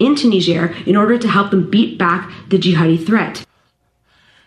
into Niger in order to help them beat back the jihadi threat.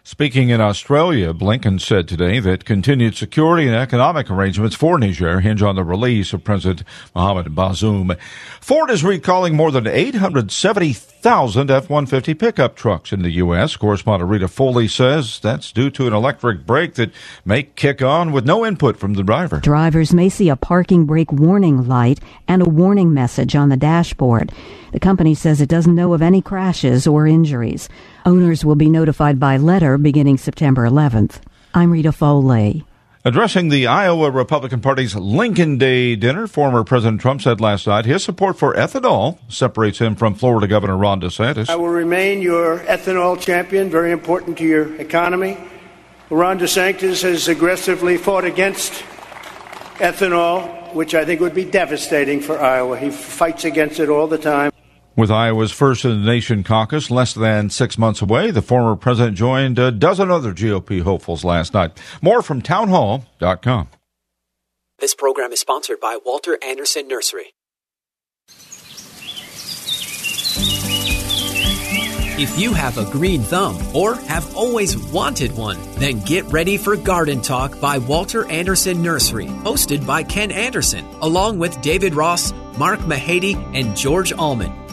Speaking in Australia, Blinken said today that continued security and economic arrangements for Niger hinge on the release of President Mohamed Bazoum. Ford is recalling more than 870,000 F-150 pickup trucks in the U.S. Correspondent Rita Foley says that's due to an electric brake that may kick on with no input from the driver. Drivers may see a parking brake warning light and a warning message on the dashboard. The company says it doesn't know of any crashes or injuries. Owners will be notified by letter beginning September 11th. I'm Rita Foley. Addressing the Iowa Republican Party's Lincoln Day dinner, former President Trump said last night his support for ethanol separates him from Florida Governor Ron DeSantis. I will remain your ethanol champion, very important to your economy. Ron DeSantis has aggressively fought against ethanol, which I think would be devastating for Iowa. He fights against it all the time. With Iowa's first in the nation caucus less than six months away, the former president joined a dozen other GOP hopefuls last night. More from townhall.com. This program is sponsored by Walter Andersen Nursery. If you have a green thumb or have always wanted one, then get ready for Garden Talk by Walter Andersen Nursery, hosted by Ken Andersen, along with David Ross, Mark Mahady, and George Allman.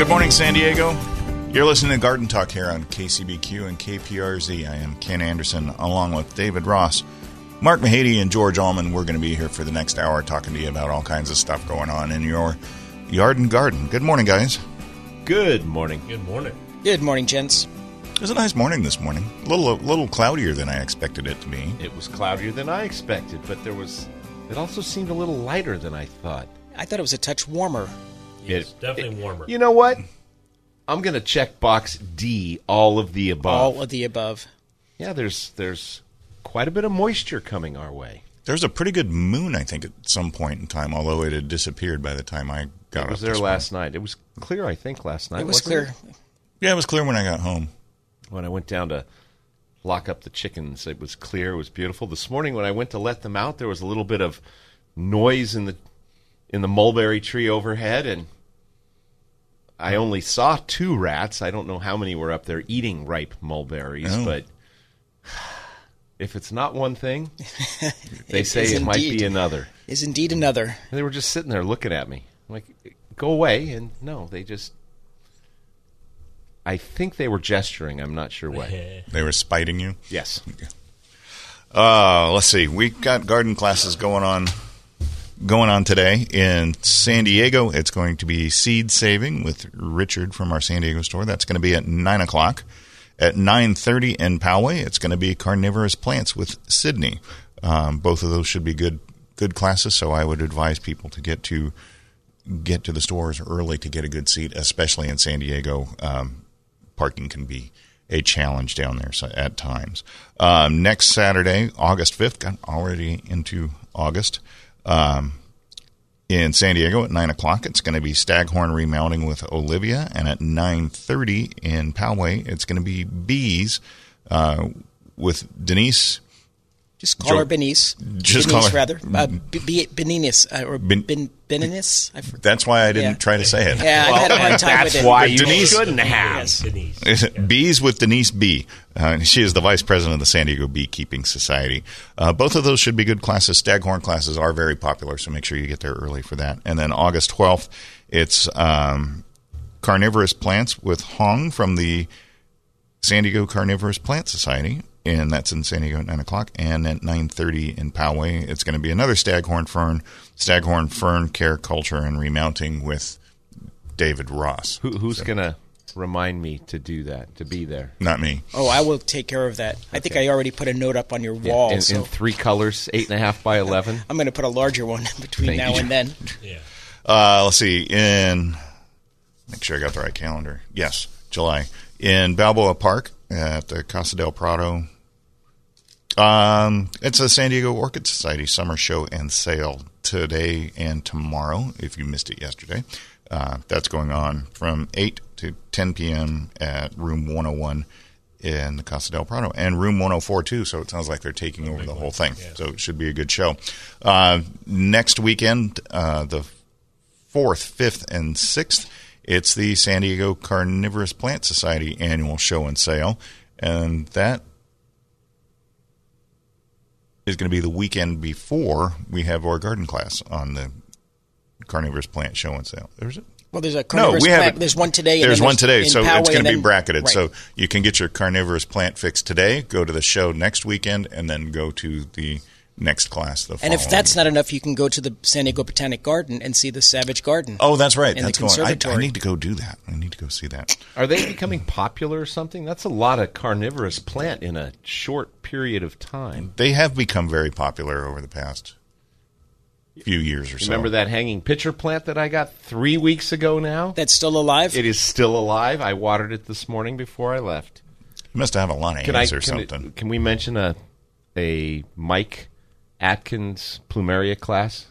Good morning, San Diego. You're listening to Garden Talk here on KCBQ and KPRZ. I am Ken Andersen along with David Ross. Mark Mahady and George Allman, we're going to be here for the next hour talking to you about all kinds of stuff going on in your yard and garden. Good morning, guys. Good morning. Good morning. Good morning, gents. It was a nice morning this morning. A little, a little cloudier than I expected it to be. It was cloudier than I expected, but there was. It also seemed a little lighter than I thought. I thought it was a touch warmer. Yes, it, definitely it, warmer. You know what? I'm going to check box D, all of the above. All of the above. Yeah, there's there's quite a bit of moisture coming our way. There's a pretty good moon, I think, at some point in time, although it had disappeared by the time I got it was there last morning. night. It was clear, I think, last night. It was clear. It? Yeah, it was clear when I got home. When I went down to lock up the chickens, it was clear. It was beautiful. This morning, when I went to let them out, there was a little bit of noise in the in the mulberry tree overhead, and I only saw two rats. I don't know how many were up there eating ripe mulberries, Oh. but if it's not one thing, they It say is it might be another. Is indeed another. And they were just sitting there looking at me. I'm like, go away. And no, they just. I think they were gesturing. I'm not sure what. They were spiting you. yes. Uh, let's see. We got garden classes going on going on today in San Diego. It's going to be seed saving with Richard from our San Diego store. That's going to be at nine o'clock. At nine thirty in Poway, it's going to be carnivorous plants with Sydney. Um, both of those should be good good classes. So I would advise people to get to get to the stores early to get a good seat, especially in San Diego. Um, parking can be a challenge down there at times. Um, next Saturday, August 5th, got already into August, um, in San Diego at 9 o'clock, it's going to be Staghorn remounting with Olivia. And at 9.30 in Poway, it's going to be Bees uh, with Denise. Just call Jo- her Benice. Just Benice, call her- rather. Uh, B- B- Beninis. Uh, or Ben- ben, Beninis. That's why I didn't Yeah. try to say it. yeah, I had a hard time That's with it. why But you Denise- shouldn't have. Yes, Denise. Bees with Denise B. Uh, she is the vice president of the San Diego Beekeeping Society. Uh, both of those should be good classes. Staghorn classes are very popular, so make sure you get there early for that. And then August 12th, it's um, carnivorous plants with Hong from the San Diego Carnivorous Plant Society. And that's in San Diego at 9 o'clock. And at 9.30 in Poway, it's going to be another staghorn fern, staghorn fern care culture and remounting with David Ross. Who, who's going to remind me to do that, to be there? Not me. Oh, I will take care of that. I think I already put a note up on your wall. in, so in three colors, eight and a half by 11. I'm going to put a larger one between Thank now you. and then. Yeah. Uh, let's see. In make sure I got the right calendar. Yes, July in Balboa Park at the Casa del Prado. Um, it's a San Diego Orchid Society summer show and sale today and tomorrow. If you missed it yesterday, uh, that's going on from eight to ten p.m. at Room 101 in the Casa del Prado and Room 104 too. So it sounds like they're taking over the whole thing. So it should be a good show. Uh, next weekend, uh, the fourth, fifth, and sixth, it's the San Diego Carnivorous Plant Society annual show and sale, and that is going to be the weekend before we have our garden class on the Carnivorous Plant Show and Sale. There's it. Well, there's a carnivorous No, we plant. There's one today. and There's one today, so Poway it's going to be bracketed. right. So you can get your carnivorous plant fix today, go to the show next weekend, and then go to the next class the and if following that's not enough, you can go to the San Diego Botanic Garden and see the Savage Garden. Oh, that's right. That's the going. I. I need to go do that. I need to go see that. Are they becoming popular or something? That's a lot of carnivorous plant in a short period of time. They have become very popular over the past few years or so. Remember that hanging pitcher plant that I got three weeks ago now? That's still alive. It is still alive. I watered it this morning before I left. You must have a lot of Can I ants or can, it- something. can we mention a a Mike Atkins plumeria class?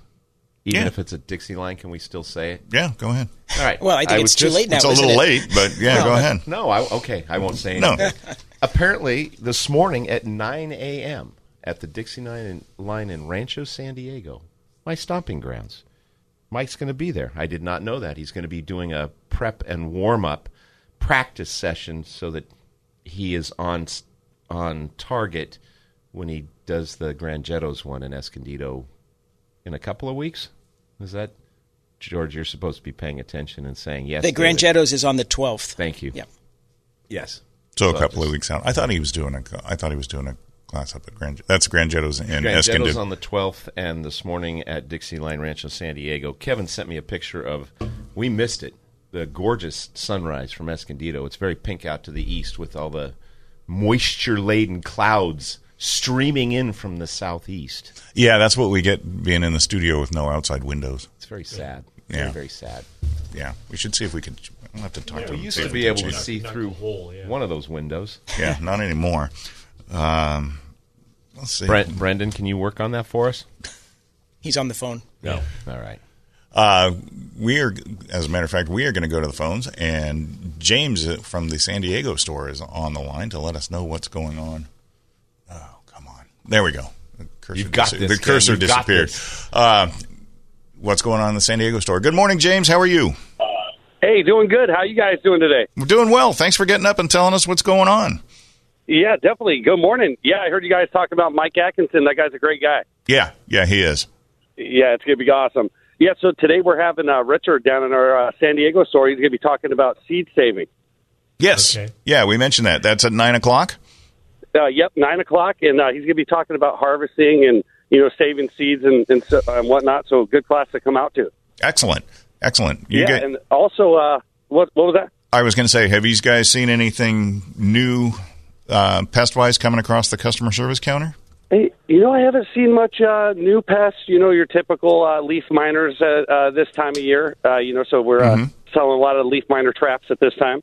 Even Yeah. if it's a Dixie line, can we still say it? yeah, go ahead. All right. Well, I think was it's too just- late now. It's a little it? late, but yeah, go ahead. No, I, okay, I won't say No. Apparently, this morning at 9 a.m. at the Dixie line in, line in Rancho San Diego, my stomping grounds, Mike's going to be there. I did not know that. He's going to be doing a prep and warm up practice session so that he is on on target when he does the Grangettos one in Escondido in a couple of weeks. Is that George? You're supposed to be paying attention and saying yes. The David. Grangettos is on the 12th. Thank you. Yeah. Yes. So a So couple of weeks out. I thought he was doing a. I thought he was doing a class up at Grand. That's Grangetto's in Grangetto's Escondido. Jettos on the 12th, and this morning at Dixie Line Ranch in San Diego. Kevin sent me a picture of, we missed it, the gorgeous sunrise from Escondido. It's very pink out to the east with all the moisture laden clouds streaming in from the southeast. Yeah, that's what we get being in the studio with no outside windows. It's very sad. Yeah. Very, very sad. Yeah, we should see if we could. I'll have to talk to We used to be able to see Knock through a hole, yeah. one of those windows. Yeah, not anymore. Um, let's see. Brent, Brendan, can you work on that for us? He's on the phone. No. All right. Uh, we are, as a matter of fact, we are going to go to the phones, and James uh, from the San Diego store is on the line to let us know what's going on. Come on! There we go. The cursor, You've got dis- this, the cursor You've disappeared. Uh, what's going on in the San Diego store? Good morning, James. How are you? Hey, doing good. How you guys doing today? We're doing well. Thanks for getting up and telling us what's going on. Yeah, definitely. Good morning. Yeah, I heard you guys talk about Mike Atkinson. That guy's a great guy. Yeah, yeah, he is. Yeah, it's gonna be awesome. Yeah, so today we're having uh, Richard down in our uh, San Diego store. He's gonna be talking about seed saving. Yes. Okay. Yeah, we mentioned that. That's at nine o'clock. Uh, yep, nine o'clock, and uh, he's gonna be talking about harvesting and you know saving seeds and and, so, and whatnot. So good class to come out to. Excellent. Excellent. You yeah, get- and also uh, what what was that? I was going to say, have you guys seen anything new uh, pest wise coming across the customer service counter? Hey, you know, I haven't seen much uh, new pests. You know, your typical uh, leaf miners uh, uh, this time of year. Uh, you know, so we're uh, selling a lot of leaf miner traps at this time.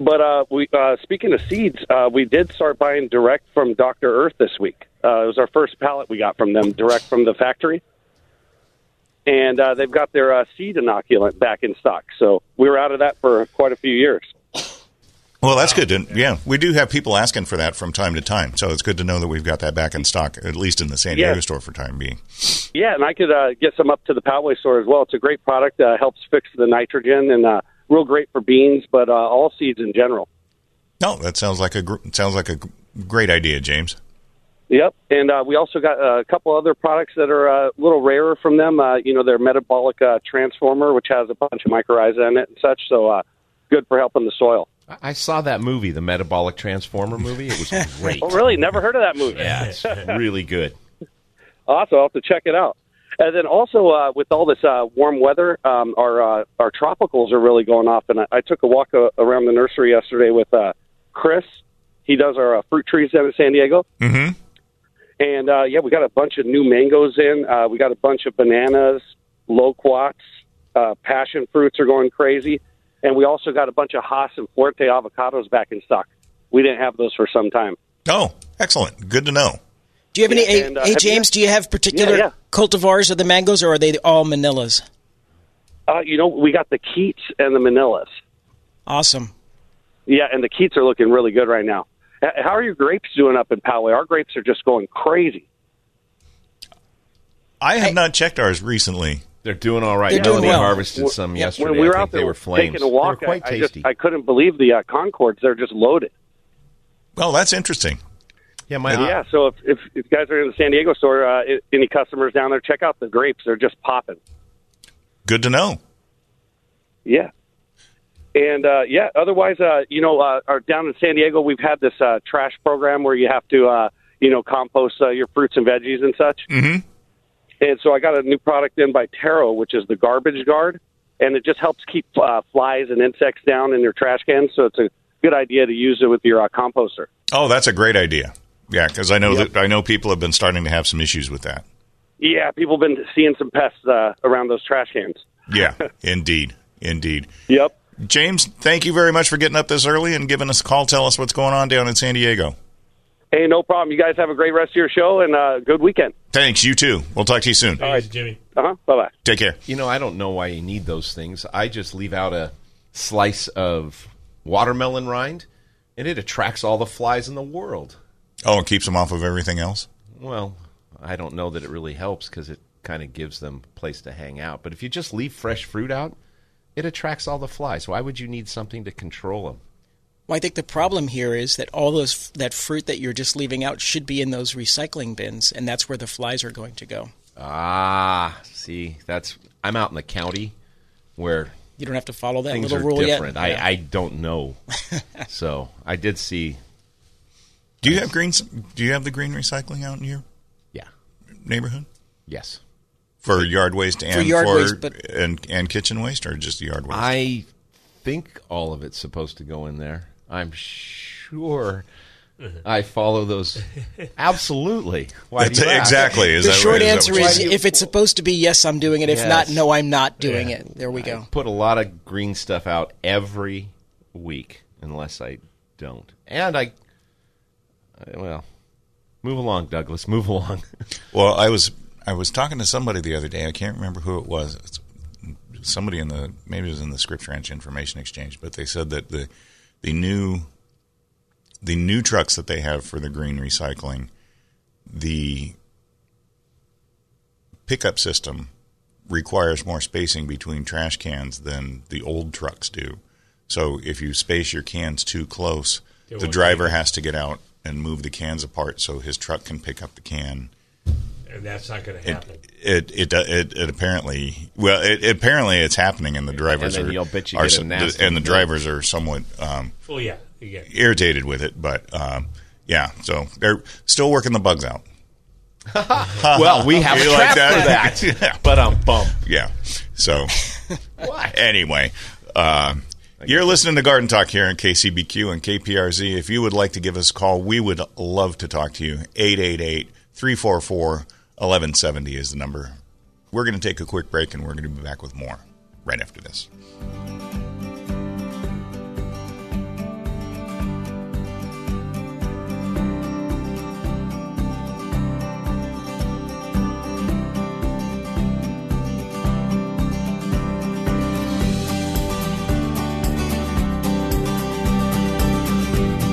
But uh, we, uh, speaking of seeds, uh, we did start buying direct from Doctor Earth this week. Uh, it was our first pallet we got from them, direct from the factory, and uh, they've got their uh, seed inoculant back in stock. So we were out of that for quite a few years. Well, that's good. To, yeah, we do have people asking for that from time to time, so it's good to know that we've got that back in stock, at least in the San Yeah. Diego store for time being. Yeah, and I could uh, get some up to the Poway store as well. It's a great product. Uh, helps fix the nitrogen and uh, real great for beans, but uh, all seeds in general. No, that sounds like a gr- sounds like a g- great idea, James. Yep, and uh, we also got uh, a couple other products that are uh, a little rarer from them. Uh, you know, their metabolic uh, transformer, which has a bunch of mycorrhiza in it and such. So uh, good for helping the soil. I- I saw that movie, the Metabolic Transformer movie. It was great. Oh, really? Never heard of that movie? Yeah, it's really good. Awesome. I'll have to check it out. And then also uh, with all this uh, warm weather, um, our uh, our tropicals are really going off. And I, I took a walk uh, around the nursery yesterday with uh, Chris. He does our uh, fruit trees down in San Diego. Mm-hmm. And uh, yeah, we got a bunch of new mangoes in. Uh, we got a bunch of bananas, loquats, uh, passion fruits are going crazy. and we also got a bunch of Hass and Fuerte avocados back in stock. We didn't have those for some time. Oh, excellent. Good to know. Do you have any? Yeah, and, uh, hey, have you- James, do you have particular Yeah, yeah. cultivars of the mangoes, or are they all Manilas? Uh, you know, we got the Keitts and the Manilas. Awesome. Yeah, and the Keitts are looking really good right now. How are your grapes doing up in Poway? Our grapes are just going crazy. I have not checked ours recently. They're doing all right. They're doing Melanie well. harvested some Yeah, yesterday. When we were I out think there they were flames. taking a walk, quite I, I just. I couldn't believe the uh, Concords. They're just loaded. Well, that's interesting. Yeah, my yeah, so if, if, if you guys are in the San Diego store, uh, any customers down there, check out the grapes. They're just popping. Good to know. Yeah. And uh, yeah, otherwise, uh, you know, uh, our, down in San Diego, we've had this uh, trash program where you have to, uh, you know, compost uh, your fruits and veggies and such. Mhm. And so I got a new product in by Taro, which is the Garbage Guard, and it just helps keep uh, flies and insects down in your trash cans. So it's a good idea to use it with your uh, composter. Oh, that's a great idea. Yeah, because I know that I know people have been starting to have some issues with that. Yeah, people have been seeing some pests uh, around those trash cans. Yeah, indeed, indeed. Yep. James, thank you very much for getting up this early and giving us a call. Tell us what's going on down in San Diego. Hey, no problem. You guys have a great rest of your show and uh, good weekend. Thanks. You too. We'll talk to you soon. All right, Jimmy. Uh huh. Bye bye. Take care. You know, I don't know why you need those things. I just leave out a slice of watermelon rind, and it attracts all the flies in the world. Oh, it keeps them off of everything else. Well, I don't know that it really helps because it kind of gives them a place to hang out. But if you just leave fresh fruit out, it attracts all the flies. Why would you need something to control them? Well, I think the problem here is that all those that fruit that you're just leaving out should be in those recycling bins, and that's where the flies are going to go. Ah, see, that's I'm out in the county where You don't have to follow that things little are rule different. yet. I, I don't know. so I did see, Do you have green? Do you have the green recycling out in your yeah, neighborhood yes. for yard waste and yard for waste, but- and and kitchen waste, or just yard waste? I think all of it's supposed to go in there. I'm sure mm-hmm. I follow those. Absolutely. Why do you exactly. Is the that short right? Is answer what is you- if it's supposed to be yes, I'm doing it. If Yes. not, no, I'm not doing it. There we go. Put a lot of green stuff out every week, unless I don't. And I, I- Uh, well, move along, Douglas. Move along. Well, I was I was talking to somebody the other day. I can't remember who it was. It's somebody in the maybe it was in the Scripps Ranch Information Exchange, but they said that the the new the new trucks that they have for the green recycling, the pickup system requires more spacing between trash cans than the old trucks do. So if you space your cans too close, the driver has to get out and move the cans apart so his truck can pick up the can And that's not going to happen. it it it it apparently well it, apparently it's happening and the drivers And then are you'll bet you are get a some- nasty and the drivers are somewhat um, well, yeah. You get irritated with it but um, yeah so they're still working the bugs out well, we have a You trap like that? for that. Yeah. But I'm bummed. yeah so anyway um, you're listening to Garden Talk here on KCBQ and KPRZ. If you would like to give us a call, we would love to talk to you. 888 344 1170 is the number. We're going to take a quick break and we're going to be back with more right after this.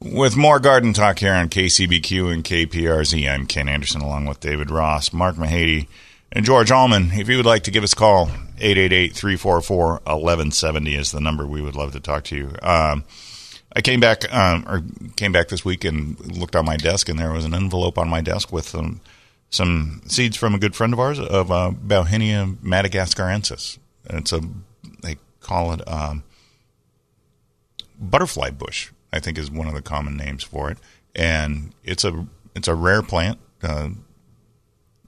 with more garden talk here on KCBQ and KPRZ. I'm Ken Andersen along with David Ross, Mark Mahady, and George Allman. If you would like to give us a call, 888 344 1170 is the number. We would love to talk to you. Um, I came back um, or came back this week and looked on my desk, and there was an envelope on my desk with some seeds from a good friend of ours of uh, Bauhinia madagascariensis. It's a they call it um, butterfly bush. I think is one of the common names for it, and it's a it's a rare plant. Uh,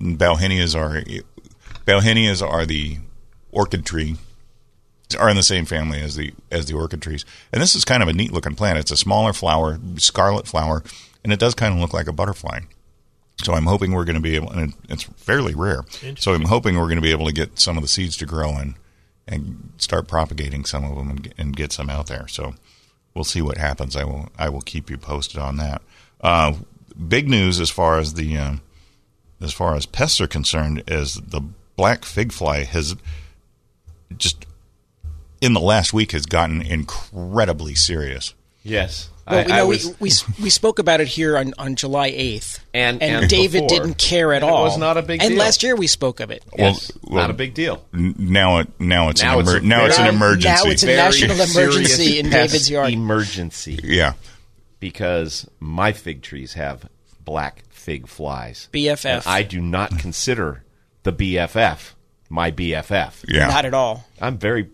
are Bauhinias are the orchid tree are in the same family as the as the orchid trees. And this is kind of a neat looking plant. It's a smaller flower, scarlet flower, and it does kind of look like a butterfly. So I'm hoping we're going to be able, and it's fairly rare. So I'm hoping we're going to be able to get some of the seeds to grow and and start propagating some of them and, and get some out there. So we'll see what happens. I will I will keep you posted on that. Uh, big news as far as the um, as far as pests are concerned is the black fig fly has just in the last week has gotten incredibly serious. Yes. Well, I, we, I know, was, we, we we spoke about it here on, on July eighth, And- and David before. didn't care at And it all. was not a big deal. And last year we spoke of it. yes, well- not a big deal. Now it now it's Now an it's emer- a now it's an emergency. Now it's a Very national emergency in David's yard. Emergency. yeah. because my fig trees have black fig flies. BFF. And I do not consider the BFF my BFF. Yeah. Not at all. I'm very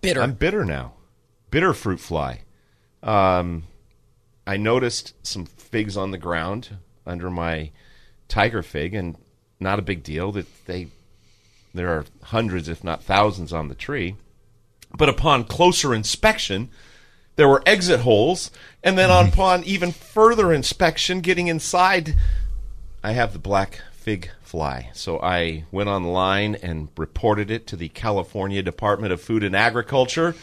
Bitter. I'm bitter now. Bitter fruit fly. Um, I noticed some figs on the ground under my tiger fig, and not a big deal. That they there are hundreds, if not thousands, on the tree. But upon closer inspection, there were exit holes, and then upon even further inspection, getting inside, I have the black fig fly. So I went online and reported it to the California Department of Food and Agriculture,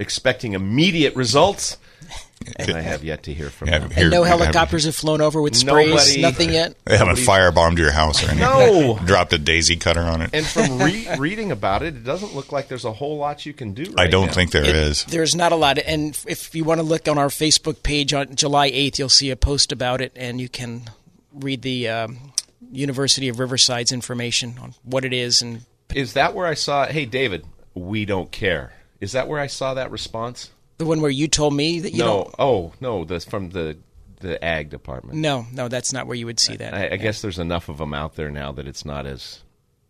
expecting immediate results. And I have yet to hear from Yeah, them. here- and no have- helicopters have flown over with sprays. Nobody- Nothing yet. They haven't firebombed your house or anything. No. Dropped a daisy cutter on it. And from re- reading about it, it doesn't look like there's a whole lot you can do. Right I don't now. think there It- is. There's not a lot. And if you want to look on our Facebook page on July 8th, you'll see a post about it, and you can read the um, University of Riverside's information on what it is. And Is that where I saw? Hey, David, we don't care. Is that where I saw that response? the one where you told me that you no. don't. Oh no, that's from the the ag department. No, no, that's not where you would see that. I, I guess there's enough of them out there now that it's not as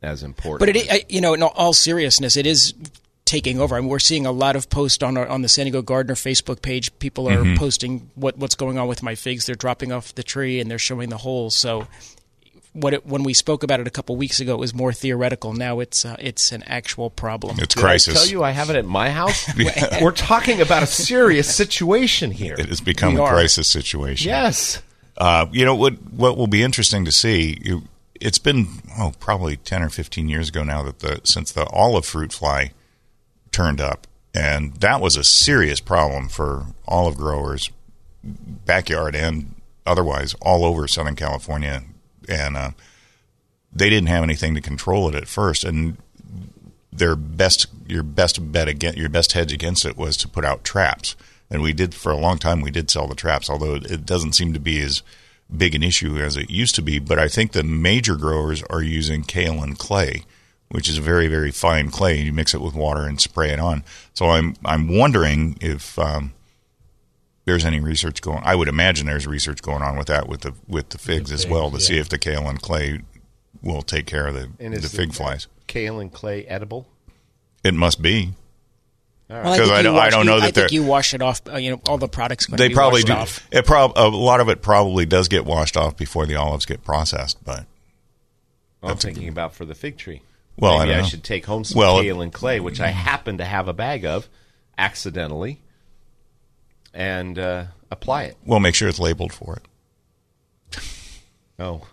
as important. But it, I, you know, in all seriousness, it is taking over. I mean, we're seeing a lot of posts on our, on the San Diego Gardener Facebook page. People are Mm-hmm. posting what what's going on with my figs. They're dropping off the tree and they're showing the holes. So, what it, when we spoke about it a couple weeks ago, it was more theoretical. Now it's uh, it's an actual problem. It's Did crisis. I tell you I have it at my house. We're talking about a serious situation here. it has become We a are. crisis situation. Yes. Uh, you know what? What will be interesting to see? You, it's been oh probably ten or fifteen years ago now that the since the olive fruit fly turned up, and that was a serious problem for olive growers, backyard and otherwise, all over Southern California, and uh, they didn't have anything to control it at first, and their best your best bet against your best hedge against it was to put out traps. And we did for a long time we did sell the traps although it doesn't seem to be as big an issue as it used to be but i think the major growers are using kaolin clay which is a very very fine clay you mix it with water and spray it on. So i'm i'm wondering if um, there's any research going i would imagine there's research going on with that with the with the figs as well to see if the kaolin clay will take care of the, And the fig the- flies Kaolin clay edible. it must be Well, Because think I you don't- I don't know you- that I they're- think you wash it off. Uh, you know, all the products. Going they be probably washed do. Off. It prob a lot of it probably does get washed off before the olives get processed, but I'm thinking about for the fig tree. Well, I maybe don't I, know. should take home some Well, kale and clay, which I happen to have a bag of, accidentally, and uh, apply it. we'll make sure it's labeled for it. Oh,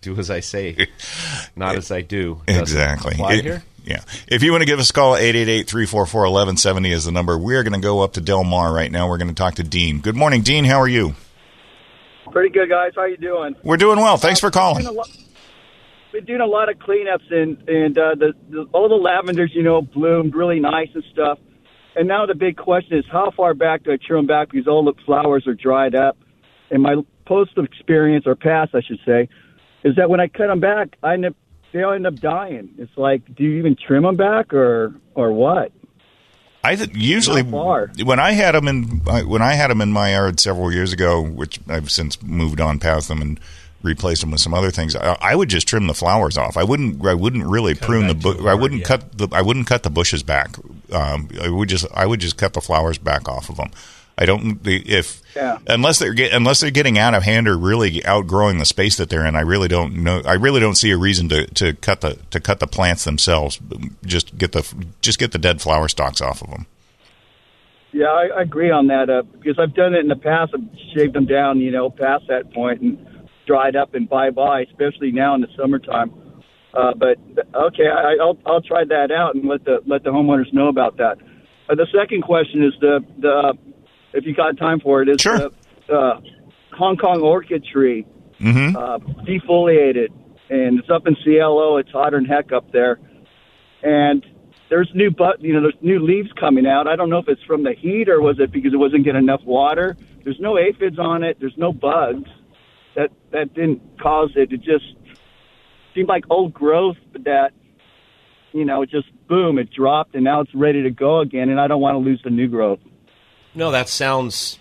do as I say, not as I do. Exactly. Apply It- here. Yeah. If you want to give us a call, 888-344-1170 is the number. We are going to go up to Del Mar right now. We're going to talk to Dean. Good morning, Dean. How are you? Pretty good, guys. How you doing? We're doing well. Thanks for Been calling. Been doing a lot of cleanups and and uh, the, the all the lavenders, you know, bloomed really nice and stuff. And now the big question is, how far back do I trim them back because all the flowers are dried up? And my post experience or past, I should say, is that when I cut them back, I end up they all end up dying. It's like, do you even trim them back or or what? I th- usually when I had them in when I had them in my yard several years ago, which I've since moved on past them, and replace them with some other things. I, I would just trim the flowers off. I wouldn't. I wouldn't really prune the. back to Bu- a I board, wouldn't yeah. cut the. I wouldn't cut the bushes back. Um, I would just. I would just cut the flowers back off of them. I don't. If Yeah. unless they're get, unless they're getting out of hand or really outgrowing the space that they're in, I really don't know. I really don't see a reason to, to cut the to cut the plants themselves. Just get the just get the dead flower stalks off of them. Yeah, I, I agree on that uh, because I've done it in the past. I've shaved them down, you know, past that point and dried up and bye bye, especially now in the summertime. Uh, but okay, I, I'll I'll try that out and let the let the homeowners know about that. Uh, the second question is the the if you got time for it is Sure. the uh, Hong Kong orchid tree Mm-hmm. uh, defoliated, and it's up in CLO. It's hotter than heck up there, and there's new but you know there's new leaves coming out. I don't know if it's from the heat or was it because it wasn't getting enough water. There's no aphids on it. There's no bugs. That that didn't cause it. It just seemed like old growth that you know just boom it dropped and now it's ready to go again. And I don't want to lose the new growth. No, that sounds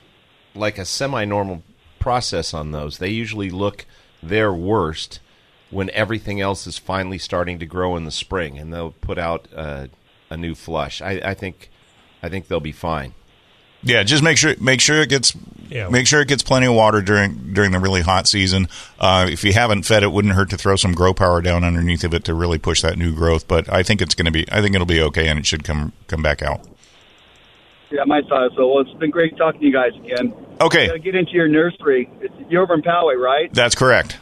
like a semi-normal process on those. They usually look their worst when everything else is finally starting to grow in the spring, and they'll put out uh, a new flush. I, I think, I think they'll be fine. Yeah, just make sure make sure it gets Yeah. make sure it gets plenty of water during during the really hot season. Uh, if you haven't fed it, wouldn't hurt to throw some Gro-Power down underneath of it to really push that new growth. But I think it's going to be I think it'll be okay, and it should come come back out. Yeah, my thought so. Well, it's been great talking to you guys again. Okay. got get into your nursery. It's, you're over in Poway, right? That's correct.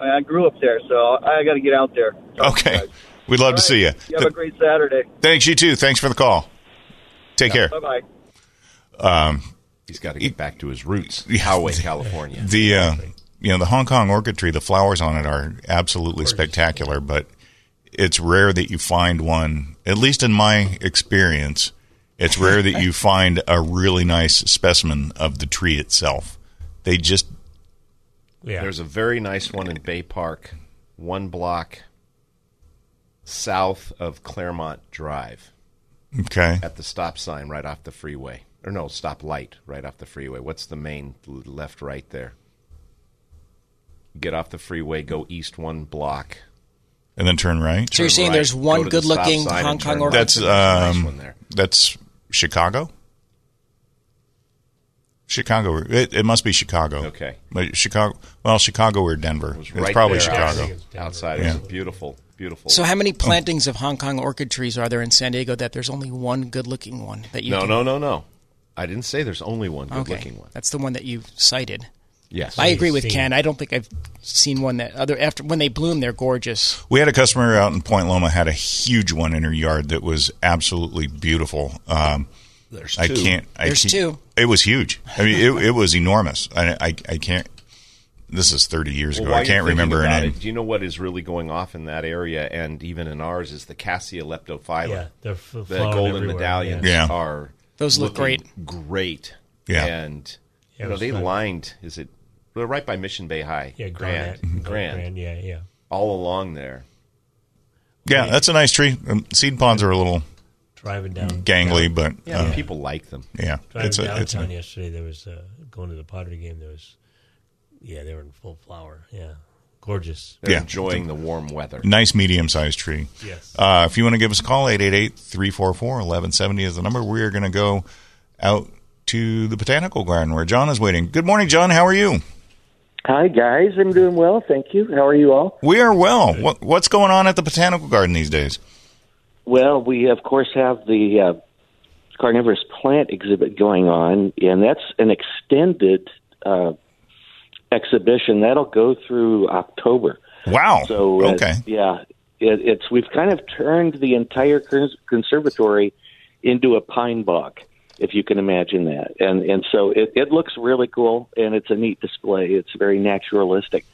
I I grew up there, so I got to get out there. Okay, we'd love to see you. You have a great Saturday. Thanks you too. Thanks for the call. Take care. Bye bye. Um, He's got to get back to his roots, Poway, California. The uh, you know the Hong Kong orchid tree, the flowers on it are absolutely spectacular, but it's rare that you find one. At least in my experience, it's rare that you find a really nice specimen of the tree itself. They just Yeah. There's a very nice one in Bay Park, one block south of Clairemont Drive. Okay. At the stop sign right off the freeway. Or no, stop light right off the freeway. What's the main left right there? Get off the freeway, go east one block. and then turn right. So you're saying there's one Go to the good-looking Hong Kong turn orchid? right. That's nice um, that's Chicago. Chicago. It, it must be Chicago. Okay. But Chicago. Well, Chicago or Denver. It's right probably there Chicago. outside- Outside, Yeah. it's beautiful, beautiful. So how many plantings of Hong Kong orchid trees are there in San Diego that there's only one good-looking one that you no, can- no, no, no. I didn't say there's only one good-looking one. That's the one that you cited. Yes. I agree with Ken. I don't think I've seen one that other after when they bloom they're gorgeous. We had a customer out in Point Loma had a huge one in her yard that was absolutely beautiful. Um, There's I two. can't. I There's can't- two. It was huge. I mean, it, it was enormous. I, I, I can't. This is thirty years Well, ago. I can't remember her name. It, do you know what is really going off in that area and even in ours is the Cassia leptophylla. Yeah, they're f- the golden everywhere, medallions yeah. are Those look great. great. Yeah. and Yeah, you know they fun. lined. Is it? They're right by Mission Bay High. Yeah, Grand, Garnet. Grand, Grand, yeah, yeah. all along there. Yeah, that's a nice tree. Um, seed pods are a little Driving down. gangly, but Yeah, uh, people like them. yeah, Driving it's a, downtown it's a, yesterday, there was uh, going to the Padres game. There was, yeah, they were in full flower. Yeah, gorgeous. They're Yeah. enjoying the warm weather. nice medium sized tree. Yes. Uh, if you want to give us a call, 888-344-1170 is the number. We are going to go out to the botanical garden where John is waiting. Good morning, John. How are you? Hi, guys. I'm doing well. Thank you. How are you all? We are well. What, what's going on at the botanical garden these days? Well, we, of course, have the uh, carnivorous plant exhibit going on, and that's an extended uh, exhibition. That'll go through October. Wow. So, uh, okay. yeah, it, it's we've kind of turned the entire conservatory into a pine bog, if you can imagine that. And and so it, it looks really cool, and it's a neat display. It's very naturalistic.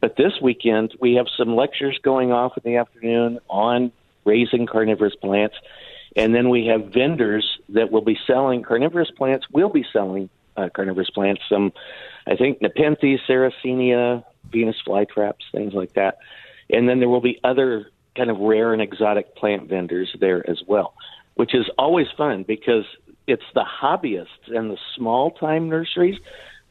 But this weekend we have some lectures going off in the afternoon on raising carnivorous plants, and then we have vendors that will be selling carnivorous plants. We'll be selling uh, carnivorous plants. Some, I think, Nepenthes, Sarracenia, Venus flytraps, things like that. And then there will be other kind of rare and exotic plant vendors there as well, which is always fun because it's the hobbyists and the small time nurseries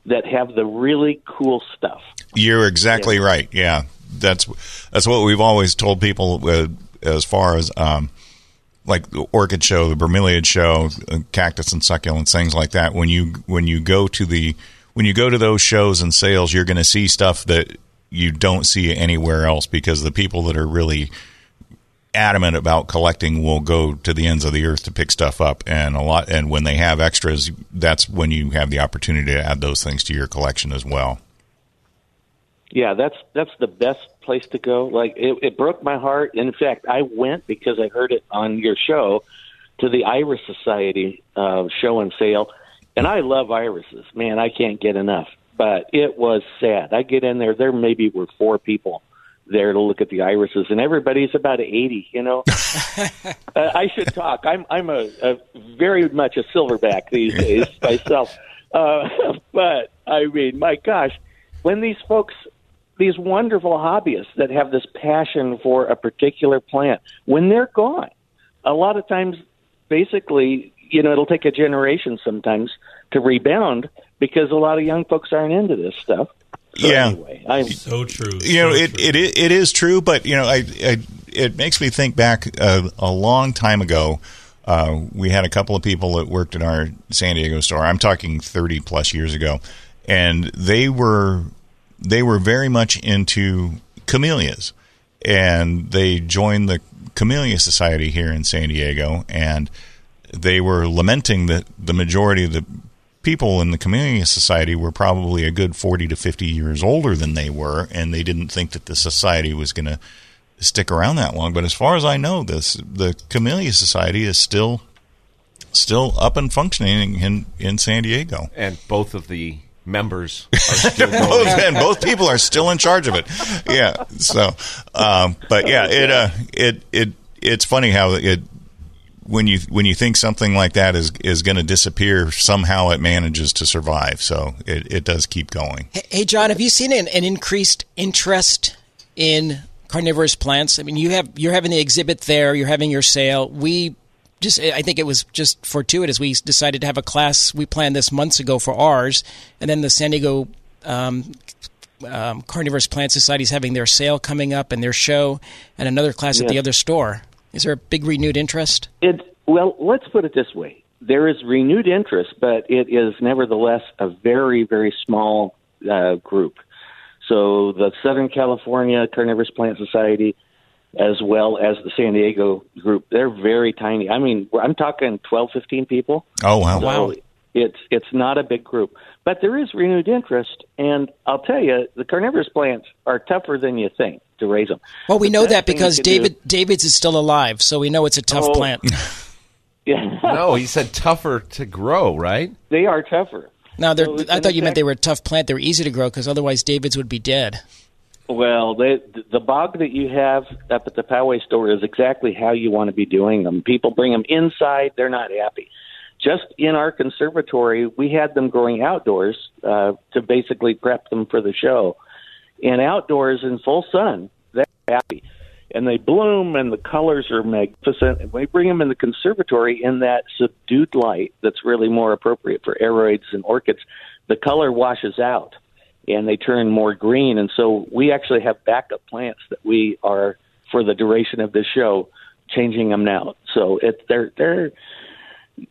that have the really cool stuff. You're exactly right. Yeah, that's that's what we've always told people uh, as far as um, like the orchid show, the bromeliad show, uh, cactus and succulents, things like that. When you when you go to the when you go to those shows and sales, you're going to see stuff that you don't see anywhere else because the people that are really adamant about collecting will go to the ends of the earth to pick stuff up and a lot and when they have extras that's when you have the opportunity to add those things to your collection as well Yeah, that's that's the best place to go. Like it, it broke my heart. In fact, I went because I heard it on your show to the Iris Society uh, show and sale, and I love irises. Man, I can't get enough. But it was sad. I get in there. There maybe were four people there to look at the irises, and everybody's about eighty. You know, uh, I should talk. I'm I'm a, a very much a silverback these days myself. Uh, but I mean, my gosh, when these folks, these wonderful hobbyists that have this passion for a particular plant, when they're gone, a lot of times, basically, you know, it'll take a generation sometimes to rebound because a lot of young folks aren't into this stuff. So yeah. anyway, I'm so true. you know it, it it is true but you know I, I it makes me think back uh, a long time ago uh, we had a couple of people that worked in our San Diego store. I'm talking 30 plus years ago. And they were they were very much into camellias. And they joined the Camellia Society here in San Diego. And they were lamenting that the majority of the people in the Camellia Society were probably a good 40 to 50 years older than they were, and they didn't think that the society was going to stick around that long. But as far as I know, this the Camellia Society is still still up and functioning in, in San Diego. And both of the members are still both, and both people are still in charge of it. Yeah. So, um, but yeah, it uh, it it it's funny how it when you when you think something like that is is going to disappear, somehow it manages to survive. So it, it does keep going. Hey, hey, John, have you seen an, an increased interest in carnivorous plants? I mean, you have you're having the exhibit there, you're having your sale. We just I think it was just fortuitous. We decided to have a class. We planned this months ago for ours, and then the San Diego um, um, Carnivorous Plant Society is having their sale coming up and their show, and another class at the other store. Is there a big renewed interest? It well, let's put it this way: there is renewed interest, but it is nevertheless a very, very small uh, group. So the Southern California Carnivorous Plant Society, as well as the San Diego group, they're very tiny. I mean, I'm talking 12, 15 people. Oh wow! So It's it's not a big group, but there is renewed interest, and I'll tell you, the carnivorous plants are tougher than you think to raise them. Well, we The know that because can do- David David's is still alive, so we know it's a tough Oh. plant. Yeah. No, he said tougher to grow, right? They are tougher. Now, they're, So I thought you meant they were a tough plant. They were easy to grow because otherwise David's would be dead. Well, they, the bog that you have up at the Poway store is exactly how you want to be doing them. People bring them inside; they're not happy. Just in our conservatory, we had them growing outdoors uh, to basically prep them for the show. And outdoors in full sun, they're happy, and they bloom, and the colors are magnificent. And we bring them in the conservatory in that subdued light that's really more appropriate for aroids and orchids. The color washes out and they turn more green. And so we actually have backup plants that we are for the duration of this show changing them now. So it, they're they're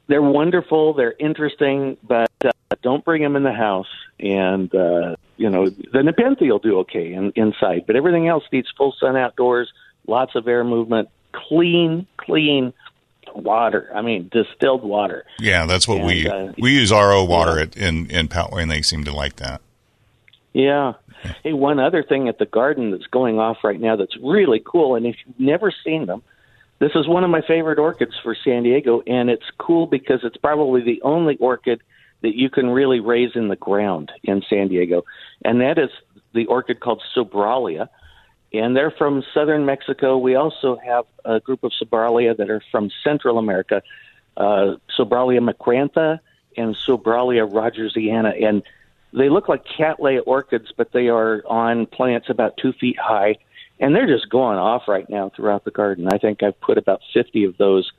they're wonderful. They're interesting, but uh, don't bring them in the house. And uh, you know the Nepenthe will do okay in, inside, but everything else needs full sun outdoors, lots of air movement, clean, clean water. I mean, distilled water. Yeah, that's what we And, uh, we use RO water at, in in Poway, and they seem to like that. Yeah. Hey, one other thing at the garden that's going off right now that's really cool, and if you've never seen them, this is one of my favorite orchids for San Diego, and it's cool because it's probably the only orchid that you can really raise in the ground in San Diego, and that is the orchid called Sobralia, and they're from southern Mexico. We also have a group of Sobralia that are from Central America, uh, Sobralia macrantha and Sobralia rogersiana, and they look like cattleya orchids, but they are on plants about two feet high, and they're just going off right now throughout the garden. I think I've put about 50 of those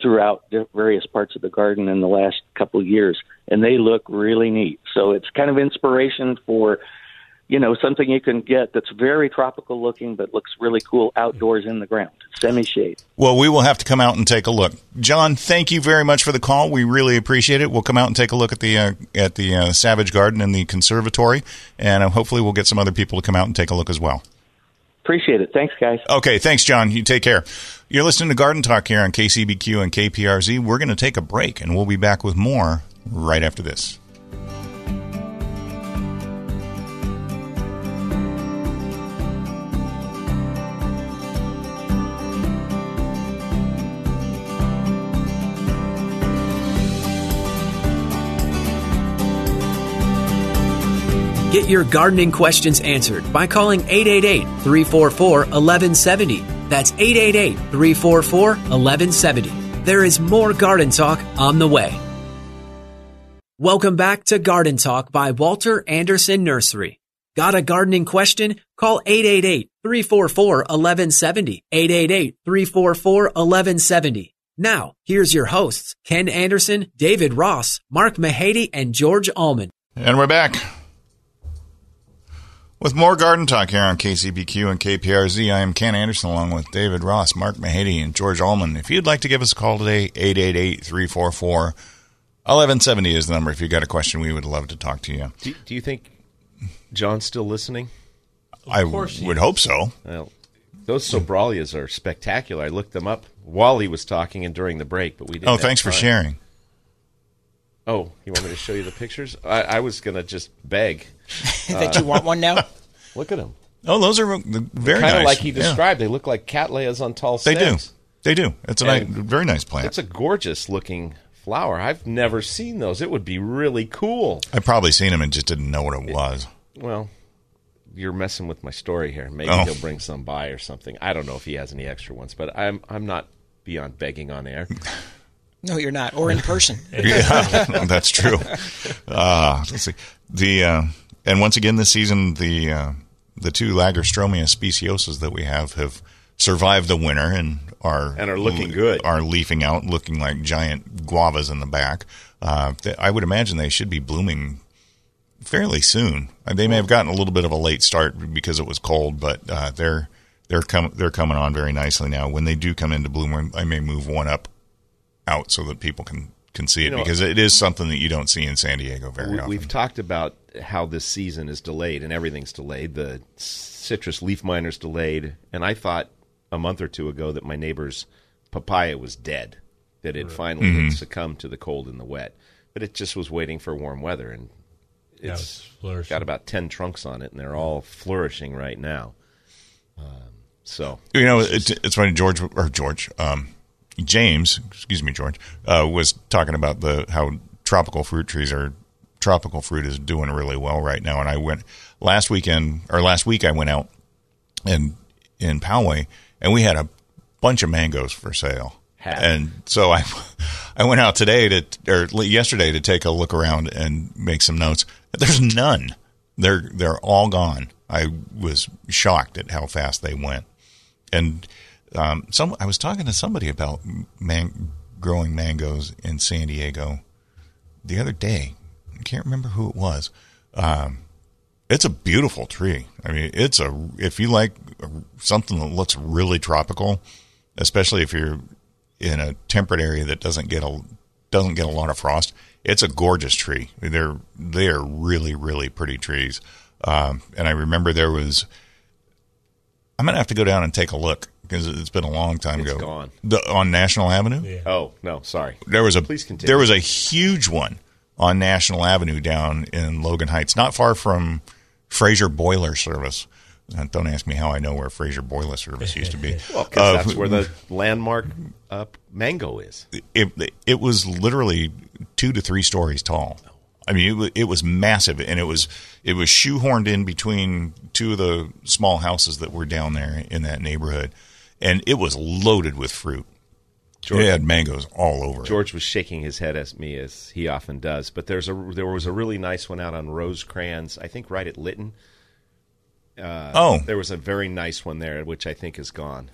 throughout various parts of the garden in the last couple of years, and they look really neat. So it's kind of inspiration for you know, something you can get that's very tropical looking but looks really cool outdoors in the ground, semi shade. Well, we will have to come out and take a look. John, thank you very much for the call. We really appreciate it. We'll come out and take a look at the uh, at the uh, Savage Garden and the conservatory, and uh, hopefully we'll get some other people to come out and take a look as well. Appreciate it. Thanks, guys. Okay, thanks, John. You take care. You're listening to Garden Talk here on KCBQ and KPRZ. We're going to take a break, and we'll be back with more right after this. Get your gardening questions answered by calling 888 344 1170. That's 888 344 1170. There is more garden talk on the way. Welcome back to Garden Talk by Walter Andersen Nursery. Got a gardening question? Call 888 344 1170. 888 344 1170. Now, here's your hosts, Ken Andersen, David Ross, Mark Mahady, and George Allman. And we're back with more garden talk here on KCBQ and KPRZ. I am Ken Andersen along with David Ross, Mark Mahady, and George Allman. If you'd like to give us a call today, 888 344 1170 is the number. If you've got a question, we would love to talk to you. Do, do you think John's still listening? I would hope so. Well, those sobralias are spectacular. I looked them up while he was talking and during the break, but we didn't. Oh, have thanks for time. sharing. Oh, you want me to show you the pictures? I, I was going to just beg. that you want one now? Look at them. Oh, those are very kind nice. of like he Yeah. described. They look like cattleyas on tall They do. They do. It's a nice, very nice plant. It's a gorgeous looking flower. I've never seen those. It would be really cool. I've probably seen them and just didn't know what it was. Well, you're messing with my story here. Maybe Oh. he'll bring some by or something. I don't know if he has any extra ones, but I'm I'm not beyond begging on air. No, you're not, or in person. yeah, that's true. Uh, let's see the uh, and once again this season the uh, the two Lagerstroemia speciosas that we have have survived the winter and are And are looking good. Are leafing out, looking like giant guavas in the back. Uh, I would imagine they should be blooming fairly soon. Uh, They may have gotten a little bit of a late start because it was cold, but uh, they're they're com- they're coming on very nicely now. When they do come into bloom, I may move one up out so that people can can see it You know- because it is something that you don't see in San Diego very We, often. we've talked about how this season is delayed and everything's delayed. The citrus leaf miner's delayed, and I thought a month or two ago that my neighbor's papaya was dead, that it finally Mhm. had succumbed to the cold and the wet, but it just was waiting for warm weather, and Yeah, it's it's got about ten trunks on it, and they're all flourishing right now. Um, so You know, it's, it's funny. George or George, um, James, excuse me, George, uh, was talking about the how tropical fruit trees are tropical fruit is doing really well right now. And I went last weekend or last week. I went out and in Poway, and we had a bunch of mangoes for sale. And so I, I went out today to or yesterday to take a look around and make some notes. There's none. They're they're all gone. I was shocked at how fast they went. And um, some I was talking to somebody about man, growing mangoes in San Diego the other day. I can't remember who it was. Um, it's a beautiful tree. I mean, it's a if you like something that looks really tropical, especially if you're in a temperate area that doesn't get a doesn't get a lot of frost. It's a gorgeous tree. They're they are really really pretty trees. Um, and I remember there was. I'm gonna have to go down and take a look because it's been a long time It's ago. gone. The, on National Avenue. Oh no, sorry. There was a Please continue. there was a huge one on National Avenue down in Logan Heights, not far from Fraser Boiler Service. Uh, don't ask me how I know where Fraser Boiler Service used to be. Well, 'cause Uh, that's where the landmark uh, mango is. it it was literally two to three stories tall. I mean, it, it was massive, and it was it was shoehorned in between two of the small houses that were down there in that neighborhood, and it was loaded with fruit. George- it had mangoes all over. it. George was shaking his head at me as he often does. But there's a there was a really nice one out on Rosecrans, I think, right at Lytton. Uh, Oh. there was a very nice one there, which I think is gone.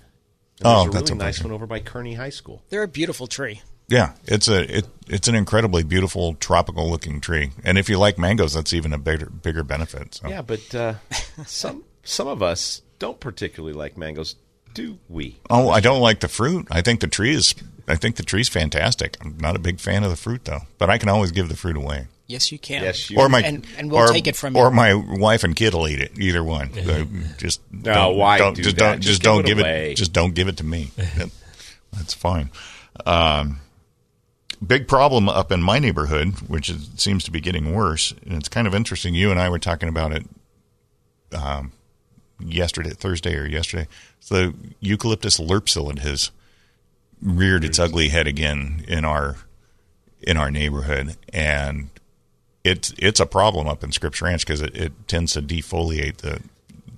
And Oh, there's a that's really nice one over by Kearny High School. They're a beautiful tree. Yeah, it's a it, it's an incredibly beautiful tropical looking tree, and if you like mangoes, that's even a bigger bigger benefit. So. Yeah, but uh, some some of us don't particularly like mangoes, do we? Oh, I don't like the fruit. I think the tree is. I think the tree's fantastic. I'm not a big fan of the fruit though, but I can always give the fruit away. Yes, you can. Yes, you Or my and, and we'll or, take it from you. or you. my wife and kid will eat it. Either one. Uh, just No, don't, why don't, do just that? don't Just just give don't it give away. it. Just don't give it to me. That's fine. Um, big problem up in my neighborhood, which is, seems to be getting worse. And it's kind of interesting. You and I were talking about it um, yesterday, Thursday or yesterday. So the eucalyptus lerp psyllid has reared its ugly head again in our in our neighborhood, and it's it's a problem up in Scripps Ranch because it, it tends to defoliate the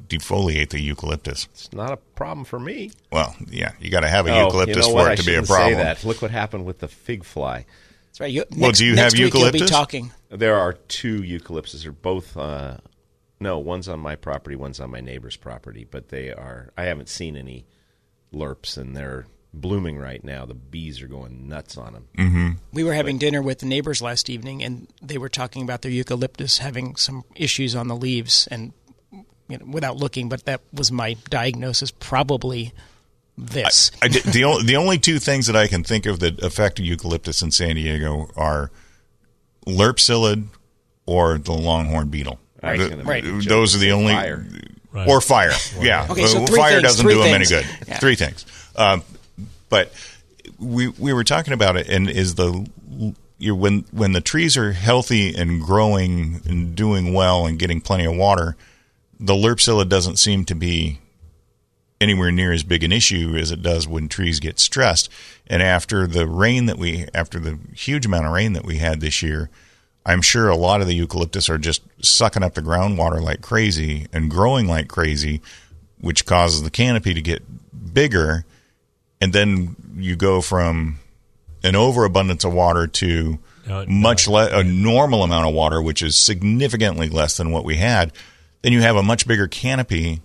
defoliate the eucalyptus. It's not a problem for me. Well, yeah, you got to have a Oh, eucalyptus you know for it I to be a shouldn't say problem. that. Look what happened with the fig fly. That's right. You, Well, do you next have week You'll eucalyptus? be talking. There are two eucalyptuses. They're both uh, no, one's on my property, one's on my neighbor's property, but they are. I haven't seen any lerps, and they're blooming right now. The bees are going nuts on them. Mm-hmm. We were having dinner with the neighbors last evening, and they were talking about their eucalyptus having some issues on the leaves, and you know, without looking, but that was my diagnosis. Probably this. I did- the only the only two things that I can think of that affect eucalyptus in San Diego are lerp psyllid or the longhorn beetle. I was The- Right. make a joke Those are the only fire. Right. or fire. Yeah. Okay, so Uh, three fire things, doesn't three do them any good. Yeah. Three things. Um, but we we were talking about it, and is the you when when the trees are healthy and growing and doing well and getting plenty of water, the lerp psylla doesn't seem to be anywhere near as big an issue as it does when trees get stressed. And after the rain that we, after the huge amount of rain that we had this year, I'm sure a lot of the eucalyptus are just sucking up the groundwater like crazy and growing like crazy, which causes the canopy to get bigger. And then you go from an overabundance of water to No, it- much less a normal amount of water, which is significantly less than what we had. Then you have a much bigger canopy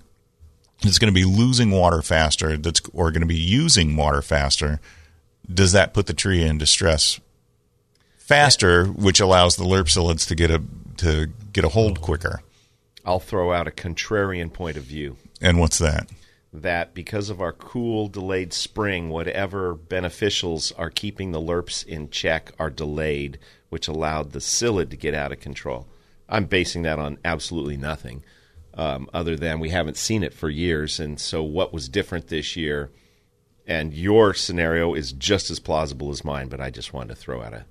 that's going to be losing water faster that's or going to be using water faster does that put the tree in distress faster which allows the lerp psyllids to get a to get a hold quicker I'll throw out a contrarian point of view. and what's that that because of our cool delayed spring, whatever beneficials are keeping the lerps in check are delayed, which allowed the psyllid to get out of control. I'm basing that on absolutely nothing, um, other than we haven't seen it for years. And so, what was different this year? And your scenario is just as plausible as mine, but I just wanted to throw out a.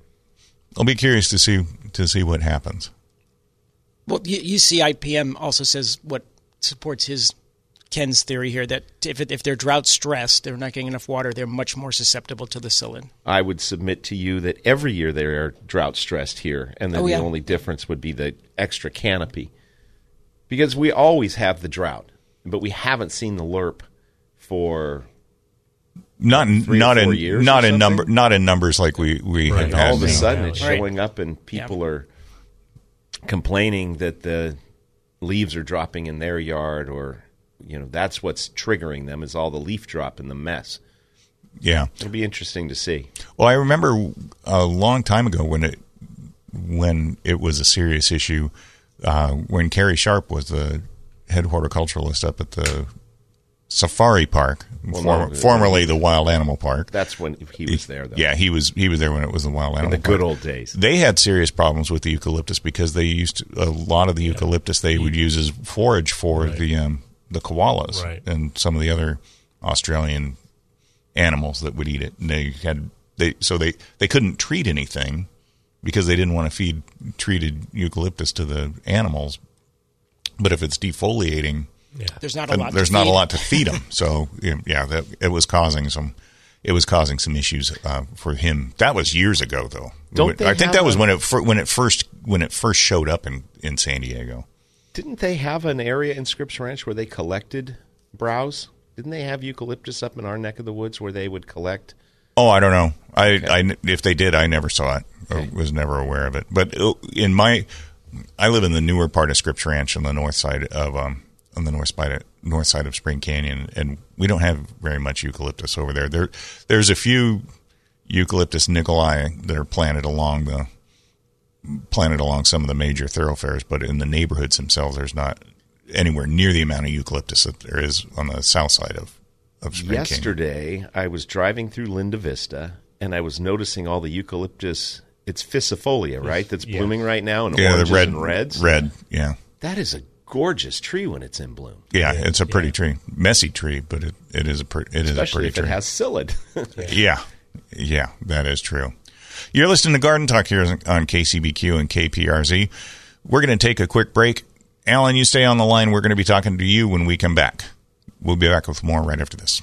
i'll be curious to see to see what happens Well, U- UCIPM also says what supports his Ken's theory here that if it, if they're drought stressed, they're not getting enough water, they're much more susceptible to the psyllid. I would submit to you that every year they are drought stressed here, and then Oh, the only difference would be the extra canopy. Because we always have the drought, but we haven't seen the lerp for not in, Three not in years not in number not in numbers like we we Right. have and had all of a now. sudden it's Right. showing up, and people are complaining that the leaves are dropping in their yard, or you know that's what's triggering them is all the leaf drop and the mess. yeah It'll be interesting to see. Well, I remember a long time ago when it when it was a serious issue uh, when Carrie Sharp was the head horticulturalist up at the safari park, Well, no, formerly the Wild Animal Park. That's when he was there, though. Yeah, he was he was there when it was the Wild in Animal the good Park. old days. They had serious problems with the eucalyptus because they used a lot of the eucalyptus they would use as forage for Right. the um, the koalas Right. and some of the other Australian animals that would eat it. And they had they so they they couldn't treat anything because they didn't want to feed treated eucalyptus to the animals. But if it's defoliating, Yeah. There's not a lot. there's to not feed. a lot to feed them. So yeah, yeah, that it was causing some. It was causing some issues uh, for him. That was years ago, though. Don't they I think have that was when it when it first when it first showed up in, in San Diego. Didn't they have an area in Scripps Ranch where they collected browse? Didn't they have eucalyptus up in our neck of the woods where they would collect? Oh, I don't know. I, I if they did, I never saw it or was never aware of it. But uh, in my, I live in the newer part of Scripps Ranch on the north side of um on the north side of, north side of Spring Canyon, and we don't have very much eucalyptus over there. There there's a few eucalyptus nicholii that are planted along the planted along some of the major thoroughfares, but in the neighborhoods themselves, there's not anywhere near the amount of eucalyptus that there is on the south side of of Spring Canyon. Yesterday, I was driving through Linda Vista and I was noticing all the eucalyptus. It's ficifolia, right? That's Yeah. blooming right now, and Yeah, the oranges red and reds. red, yeah. That is a gorgeous tree when it's in bloom, Yeah, it's a pretty tree, messy tree, but it, it is a pre- it is a especially pretty if tree. it has psyllid. Yeah, yeah, that is true. You're listening to Garden Talk here on KCBQ and KPRZ. We're going to take a quick break. Alan, you stay on the line. We're going to be talking to you when we come back. We'll be back with more right after this.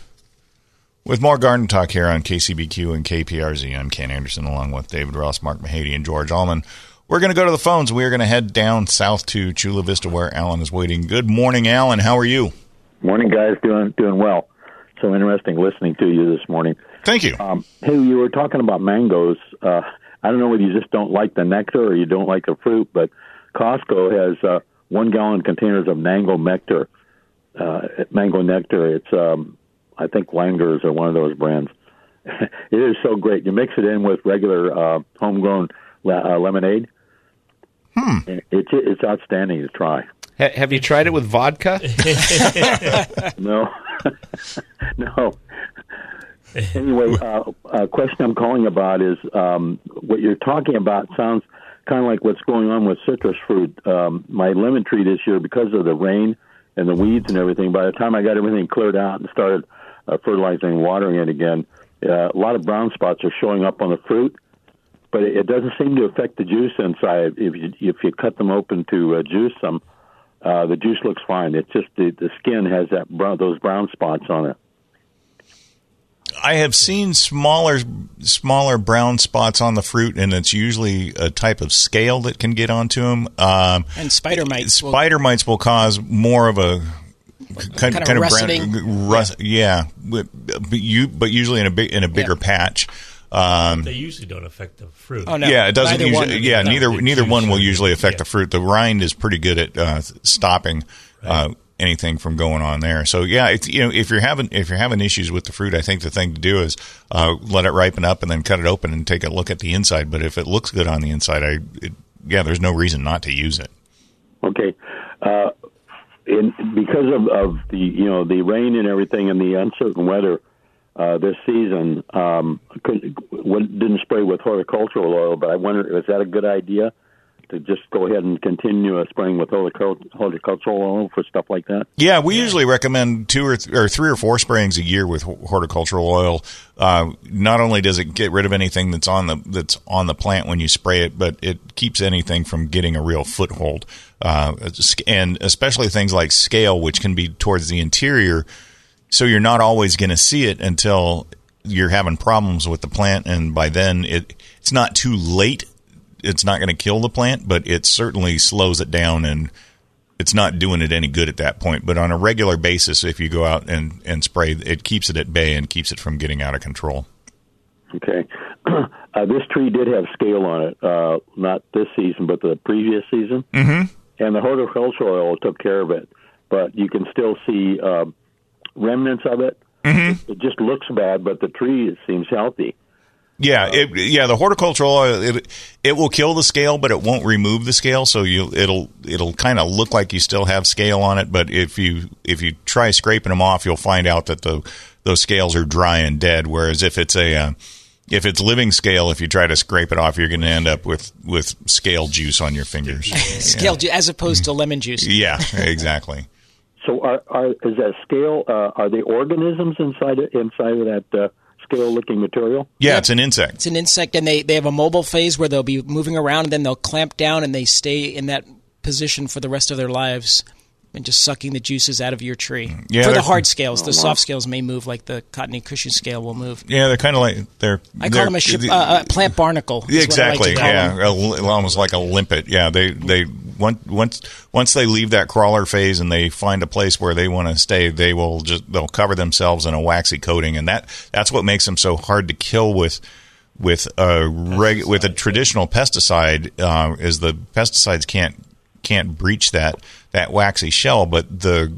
with more Garden Talk here on KCBQ and KPRZ. I'm Ken Andersen along with David Ross, Mark Mahady, and George Allman. We're going to go to the phones. We are going to head down south to Chula Vista where Alan is waiting. Good morning, Alan. How are you? Morning, guys. Doing doing well. So interesting listening to you this morning. Thank you. Um, hey, you were talking about mangoes. Uh, I don't know whether you just don't like the nectar or you don't like the fruit, but Costco has uh, one gallon containers of mango nectar. Uh, mango nectar. It's um, I think Langers are one of those brands. it is so great. You mix it in with regular uh, homegrown le- uh, lemonade. Hmm. It's it's outstanding to try. Ha- have you tried it with vodka? no, no. Anyway, uh, a question I'm calling about is um, what you're talking about sounds kind of like what's going on with citrus fruit. Um, my lemon tree this year, because of the rain and the weeds and everything, by the time I got everything cleared out and started uh, fertilizing and watering it again, uh, a lot of brown spots are showing up on the fruit. But it, it doesn't seem to affect the juice inside. If you if you cut them open to uh, juice them, uh, the juice looks fine. It's just the, the skin has that brown, those brown spots on it. I have seen smaller smaller brown spots on the fruit, and it's usually a type of scale that can get onto them. Um, And spider mites. will- spider mites will cause more of a kind, Kind of kind of brown, rust, yeah, but, but you but usually in a big in a bigger patch. Um, They usually don't affect the fruit. Oh, no. Yeah, it doesn't. Neither Usually, one. yeah, No, neither neither one will usually affect yeah. the fruit. The rind is pretty good at uh, stopping uh, anything from going on there. So yeah, it's, you know, if you're having if you're having issues with the fruit, I think the thing to do is uh, let it ripen up and then cut it open and take a look at the inside. But if it looks good on the inside, I it, yeah, there's no reason not to use it. Okay. In, because of, of the you know the rain and everything and the uncertain weather uh, this season, um, wouldn't- didn't spray with horticultural oil. But I wonder, is that a good idea to just go ahead and continue uh, spraying with horticultural oil for stuff like that? Yeah, we usually recommend two or, th- or three or four sprayings a year with horticultural oil. Uh, not only does it get rid of anything that's on the that's on the plant when you spray it, but it keeps anything from getting a real foothold. Uh, and especially things like scale, which can be towards the interior, so you're not always going to see it until you're having problems with the plant, and by then it it's not too late. It's not going to kill the plant, but it certainly slows it down and it's not doing it any good at that point. But on a regular basis, if you go out and, and spray, it keeps it at bay and keeps it from getting out of control. Okay. Uh, this tree did have scale on it, uh, not this season, but the previous season. Mm-hmm. And the horticultural oil took care of it, but you can still see uh, remnants of it. Mm-hmm. It just looks bad, but the tree seems healthy. Yeah, it, yeah. The horticultural oil it it will kill the scale, but it won't remove the scale. So you it'll it'll kind of look like you still have scale on it. But if you if you try scraping them off, you'll find out that the those scales are dry and dead. Whereas if it's a uh, if it's living scale, if you try to scrape it off, you're going to end up with with scale juice on your fingers. Scale ju- as opposed to lemon juice. Yeah, exactly. So, are, are is that scale? Uh, are the organisms inside it, inside of that uh, scale-looking material? Yeah, it's an insect. It's an insect, and they, they have a mobile phase where they'll be moving around, and then they'll clamp down, and they stay in that position for the rest of their lives, and just sucking the juices out of your tree. Yeah, for the hard scales, Oh, the soft scales may move, like the cottony cushion scale will move. Yeah, they're kind of like they're. I call they're- them a ship, uh, a plant barnacle. is what I like exactly. yeah, a almost like a limpet. Yeah, they they once once once they leave that crawler phase and they find a place where they want to stay, they will just they'll cover themselves in a waxy coating, and that that's what makes them so hard to kill with with a reg, with a traditional pesticide. Uh, is the pesticides can't can't breach that that waxy shell, but the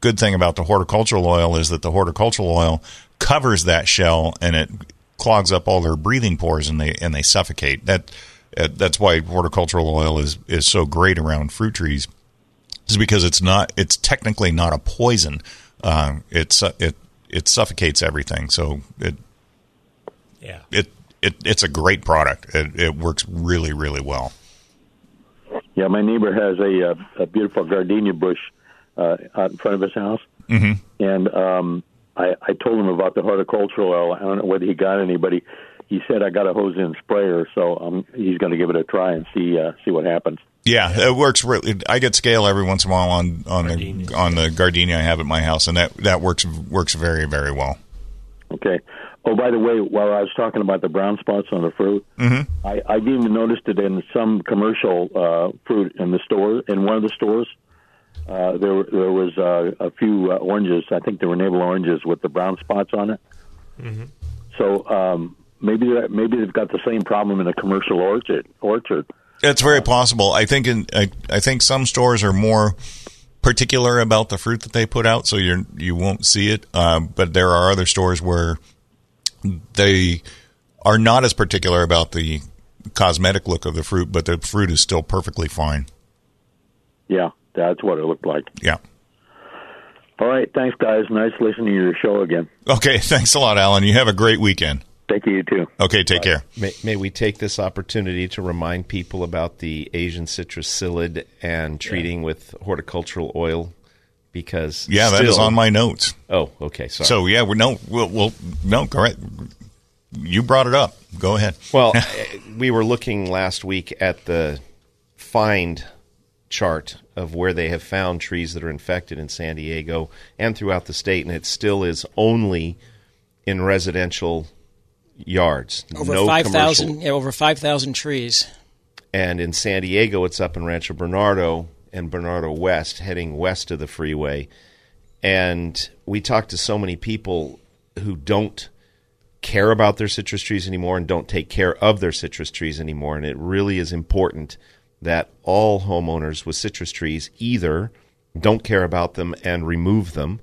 good thing about the horticultural oil is that the horticultural oil covers that shell and it clogs up all their breathing pores and they and they suffocate. That that's why horticultural oil is is so great around fruit trees, is because it's not it's technically not a poison. Uh, it's it it suffocates everything. So it Yeah. it, it it's a great product. It, it works really really well. Yeah, my neighbor has a, uh, a beautiful gardenia bush uh, out in front of his house, Mm-hmm. and um, I, I told him about the horticultural oil. I don't know whether he got any, but he, he said I got a hose in sprayer, so um, he's going to give it a try and see uh, see what happens. Yeah, it works. Really, I get scale every once in a while on on the on the gardenia I have at my house, and that that works works very very well. Okay. Oh, by the way, while I was talking about the brown spots on the fruit, Mm-hmm. I, I've even noticed it in some commercial uh, fruit in the store. In one of the stores, uh, there there was uh, a few uh, oranges. I think they were navel oranges with the brown spots on it. Mm-hmm. So um, maybe maybe they've got the same problem in a commercial orchard. Orchard. It's very possible. I think in I, I think some stores are more particular about the fruit that they put out, so you you won't see it. Uh, but there are other stores where they are not as particular about the cosmetic look of the fruit, but the fruit is still perfectly fine. Yeah, that's what it looked like. Yeah. All right, thanks, guys. Nice listening to your show again. Okay. Thanks a lot, Alan. You have a great weekend. Thank you, you too. Okay. Take care. May, may we take this opportunity to remind people about the Asian citrus psyllid and treating with horticultural oil? Because Yeah, that is on my notes. Oh, okay. Sorry. So yeah, we're no, we'll, we'll no, correct. You brought it up. Go ahead. Well, eh, we were looking last week at the find chart of where they have found trees that are infected in San Diego and throughout the state, and it still is only in residential yards. Over no five thousand, yeah, over five thousand trees. And in San Diego, it's up in Rancho Bernardo and Bernardo West, heading west of the freeway. And we talked to so many people who don't care about their citrus trees anymore and don't take care of their citrus trees anymore. And it really is important that all homeowners with citrus trees either don't care about them and remove them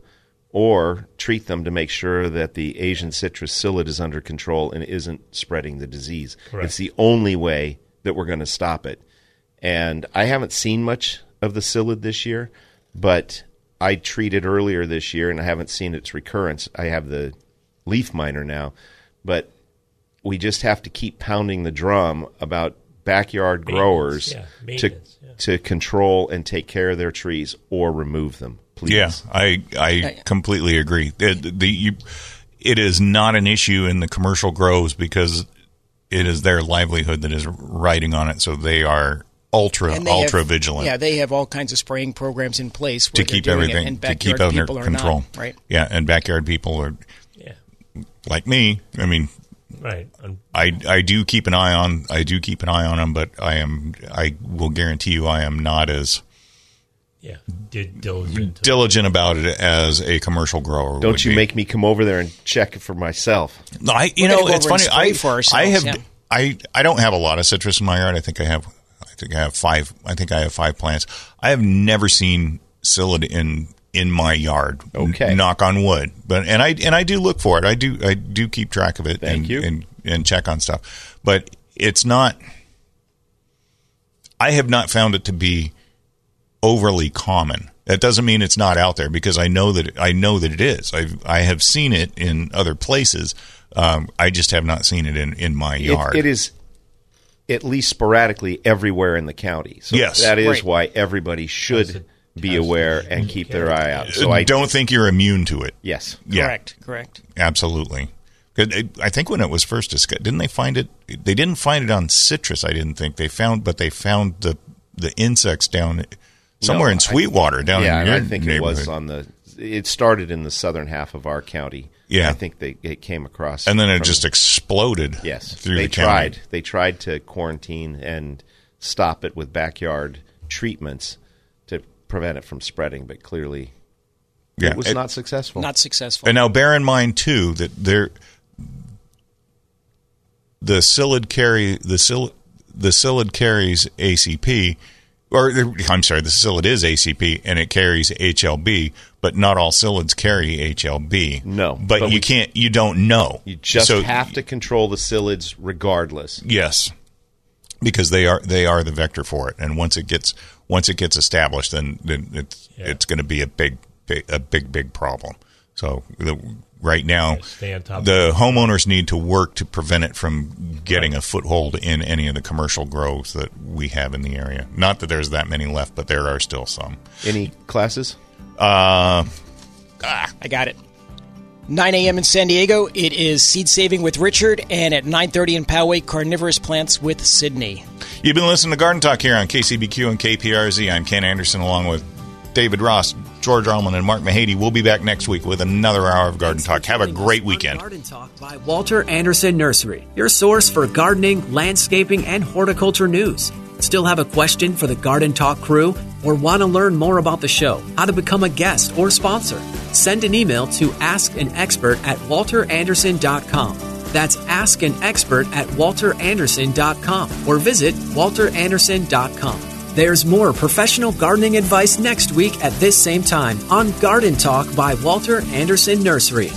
or treat them to make sure that the Asian citrus psyllid is under control and isn't spreading the disease. Correct. It's the only way that we're going to stop it. And I haven't seen much of the psyllid this year, but I treated earlier this year and I haven't seen its recurrence. I have the leaf miner now, but we just have to keep pounding the drum about backyard growers yeah, to maintenance, to control and take care of their trees or remove them. Please. Yeah, I I completely agree. It, the you, it is not an issue in the commercial grows because it is their livelihood that is riding on it. So they are ultra they ultra have- vigilant Yeah, they have all kinds of spraying programs in place to where they're keep doing it, everything and to backyard keep under people are control. Not, right. Yeah, and backyard people are Yeah. like me. I mean, Right. Un- I I do keep an eye on I do keep an eye on them, but I am I will guarantee you I am not as yeah. Did diligent. diligent about it as a commercial grower. Don't you be. make me come over there and check it for myself? No, I you We're know it's funny. I for I have yeah. I I don't have a lot of citrus in my yard. I think I have I think I have five. I think I have five plants. I have never seen psyllid in in my yard. Okay. knock on wood. But and I and I do look for it. I do I do keep track of it. Thank and, you. and and check on stuff. But it's not. I have not found it to be overly common. That doesn't mean it's not out there because I know that I know that it is. I I have seen it in other places. Um, I just have not seen it in in my It- yard. it is at least sporadically everywhere in the county. So Yes. that is Right. why everybody should be aware and keep their eye out. So I don't think you're immune to it. Yes. Yeah. Correct. Correct. Absolutely. 'Cause it- I think when it was first discovered, didn't they find it? They didn't find it on citrus. I didn't think they found, but they found the the insects down somewhere No, in I- Sweetwater down yeah, in your I think neighborhood. it was on the. It started in the southern half of our county. Yeah. I think they it came across, and then it from- just exploded. Yes, through they the county. tried. They tried to quarantine and stop it with backyard treatments to prevent it from spreading, but clearly, Yeah, it was it- not successful. Not successful. And now bear in mind too that there the psyllid carry the psyll, the psyllid carries ACP or I'm sorry, the psyllid is ACP and it carries HLB, but not all psyllids carry HLB. No, but, but you we- can't. You don't know. You just So- have to control the psyllids regardless. Yes, because they are they are the vector for it, and once it gets once it gets established, then then it's it's going to be a big, big a big big problem. So the, right now, stay on top the homeowners need to work to prevent it from getting a foothold in any of the commercial groves that we have in the area. Not that there's that many left, but there are still some. Any classes? Uh, I got it. 9 a.m. in San Diego, it is Seed Saving with Richard, and at 9.30 in Poway, Carnivorous Plants with Sydney. You've been listening to Garden Talk here on KCBQ and KPRZ. I'm Ken Andersen along with David Ross, George Allman, and Mark Mahady. We'll be back next week with another hour of Garden Talk. Have a great weekend. Garden Talk by Walter Andersen Nursery, your source for gardening, landscaping, and horticulture news. Still have a question for the Garden Talk crew or want to learn more about the show, how to become a guest or sponsor? Send an email to askanexpert at walterandersen.com. That's ask an expert at walterandersen.com or visit walterandersen.com. There's more professional gardening advice next week at this same time on Garden Talk by Walter Andersen Nursery.